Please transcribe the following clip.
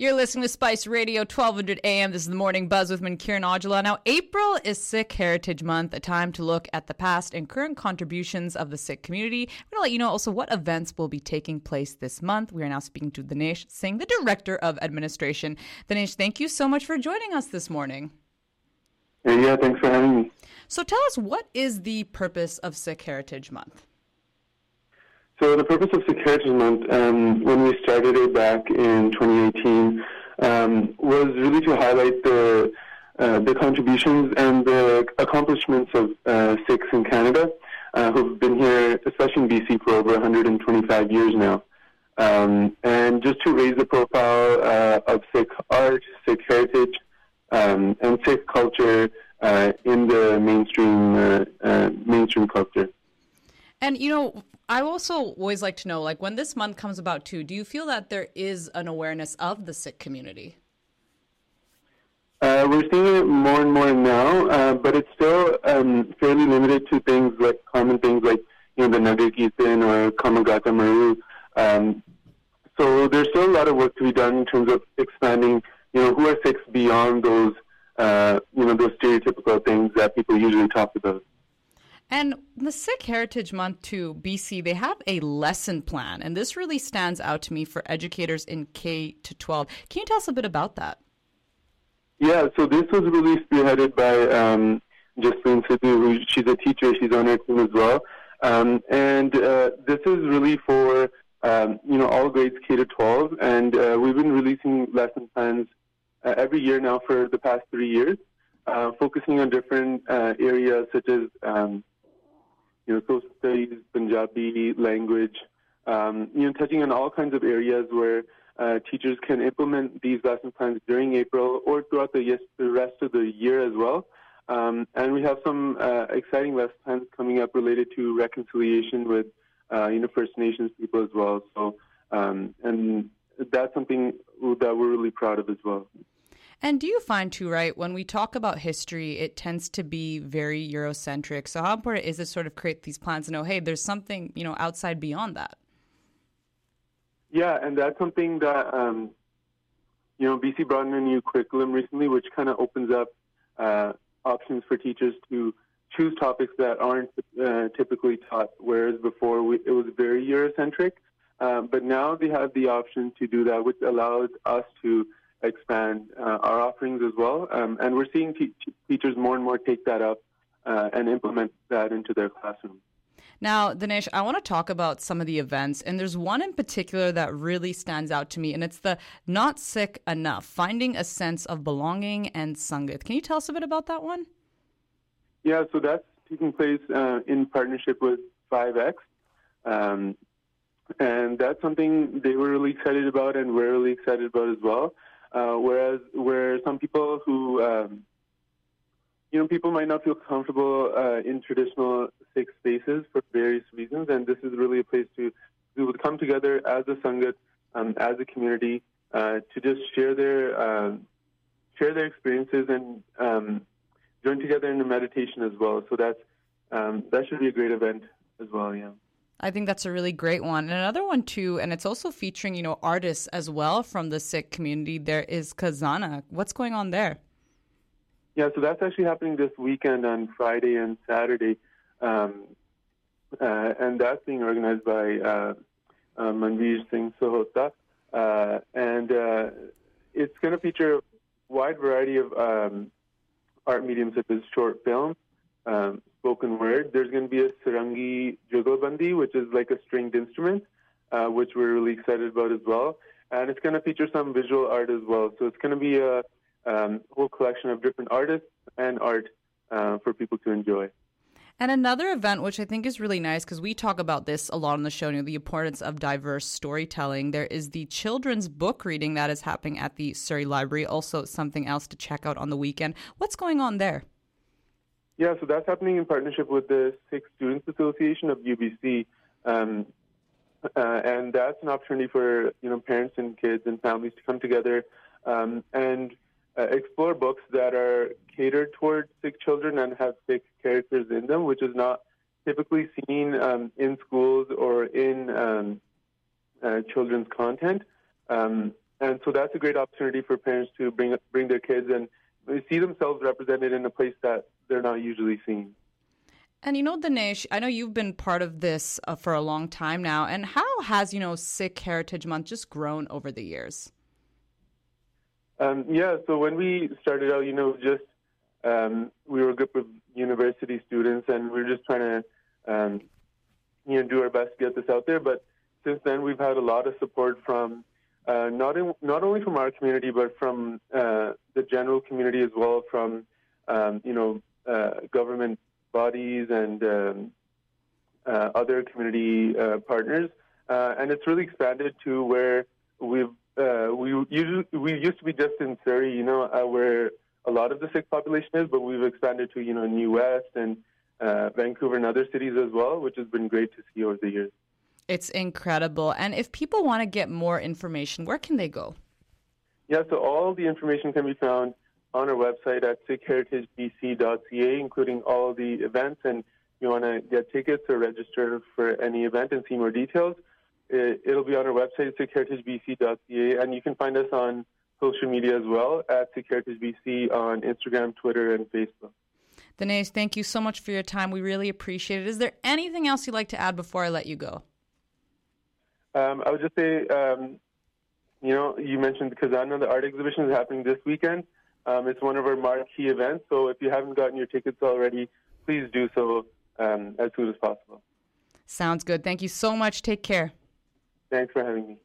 You're listening to Spice Radio 1200 AM. This is the Morning Buzz with Mankiran Aujla. Now, April is Sikh Heritage Month, a time to look at the past and current contributions of the Sikh community. I'm going to let you know also what events will be taking place this month. We are now speaking to Danish Singh, the Director of Administration. Danish, thank you so much for joining us this morning. Yeah, thanks for having me. So tell us, what is the purpose of Sikh Heritage Month? So the purpose of Heritage Month, um, when we started it back in 2018, um, was really to highlight the uh, the contributions and the accomplishments of uh, Sikhs in Canada uh, who've been here, especially in BC, for over 125 years now. Um, and just to raise the profile uh, of Sikh art, Sikh heritage, um, and Sikh culture uh, in the mainstream uh, mainstream culture. And you know, I also always like to know, like when this month comes about too, do you feel that there is an awareness of the Sikh community? Uh, we're seeing it more and more now, uh, but it's still um, fairly limited to things like common things like you know the Nagar Kirtan or Komagata Maru. Um, so there's still a lot of work to be done in terms of expanding, you know, who are Sikhs beyond those, uh, you know, those stereotypical things that people usually talk about. And the Sikh Heritage Month to BC, they have a lesson plan, and this really stands out to me for educators in K to 12. Can you tell us a bit about that? Yeah, so this was really spearheaded by um, Jasleen Sidhu, who she's a teacher, she's on our team as well. Um, and uh, this is really for um, you know all grades K to 12, and uh, we've been releasing lesson plans uh, every year now for the past three years, uh, focusing on different uh, areas such as um, you know, social studies, Punjabi language, um, you know, touching on all kinds of areas where uh, teachers can implement these lesson plans during April or throughout the, yes, the rest of the year as well. Um, and we have some uh, exciting lesson plans coming up related to reconciliation with, uh, you know, First Nations people as well. So, um, and that's something that we're really proud of as well. And do you find too, right, when we talk about history, it tends to be very Eurocentric. So how important is it sort of create these plans and know, hey, there's something, you know, outside beyond that? Yeah, and that's something that, um, you know, BC brought in a new curriculum recently, which kind of opens up uh, options for teachers to choose topics that aren't uh, typically taught, whereas before we, it was very Eurocentric. Um, but now they have the option to do that, which allows us to expand uh, our offerings as well. Um, and we're seeing te- teachers more and more take that up uh, and implement that into their classroom. Now, Danish, I want to talk about some of the events, and there's one in particular that really stands out to me, and it's the Not Sikh Enough, finding a sense of belonging and Sangat. Can you tell us a bit about that one? Yeah, so that's taking place uh, in partnership with 5X. Um, and that's something they were really excited about, and we're really excited about as well. Uh, whereas where some people who um, you know people might not feel comfortable uh, in traditional Sikh spaces for various reasons, and this is really a place to to come together as a sangat, um, as a community, uh, to just share their um, share their experiences and um, join together in a meditation as well. So that's um, that should be a great event as well. Yeah. I think that's a really great one. And another one too, and it's also featuring, you know, artists as well from the Sikh community. There is Khazana. What's going on there? Yeah, so that's actually happening this weekend on Friday and Saturday. Um, uh, and that's being organized by uh, uh, Manveer Singh Sohota. Uh, and uh, it's going to feature a wide variety of um, art mediums such as short film, um, spoken word. There's going to be a sarangi jugalbandi, which is like a stringed instrument, uh, which we're really excited about as well. And it's going to feature some visual art as well. So it's going to be a um, whole collection of different artists and art uh, for people to enjoy. And another event, which I think is really nice, because we talk about this a lot on the show, you know, the importance of diverse storytelling. There is the children's book reading that is happening at the Surrey Library, also something else to check out on the weekend. What's going on there? Yeah, so that's happening in partnership with the Sikh Students Association of UBC. Um, uh, and that's an opportunity for you know parents and kids and families to come together um, and uh, explore books that are catered towards Sikh children and have Sikh characters in them, which is not typically seen um, in schools or in um, uh, children's content. Um, and so that's a great opportunity for parents to bring bring their kids and see themselves represented in a place that they're not usually seen. And you know, Danish, I know you've been part of this uh, for a long time now. And how has, you know, Sikh Heritage Month just grown over the years? Um, yeah, so when we started out, you know, just um, we were a group of university students and we were just trying to, um, you know, do our best to get this out there. But since then, we've had a lot of support from uh, not in, not only from our community, but from uh, the general community as well, from um, you know uh, government bodies and um, uh, other community uh, partners, and it's really expanded to where we've we usually we used to be just in Surrey, you know, where a lot of the Sikh population is, but we've expanded to you know New West and Vancouver and other cities as well, which has been great to see over the years. It's incredible. And if people want to get more information, where can they go? Yeah, so all the information can be found on our website at sikhheritagebc.ca, including all the events. And if you want to get tickets or register for any event and see more details, it'll be on our website, sikhheritagebc.ca. And you can find us on social media as well at sikhheritagebc on Instagram, Twitter, and Facebook. Danish, thank you so much for your time. We really appreciate it. Is there anything else you'd like to add before I let you go? Um, I would just say, um, you know, you mentioned the Khazana, the art exhibition is happening this weekend. Um, it's one of our marquee events, so if you haven't gotten your tickets already, please do so um, as soon as possible. Sounds good. Thank you so much. Take care. Thanks for having me.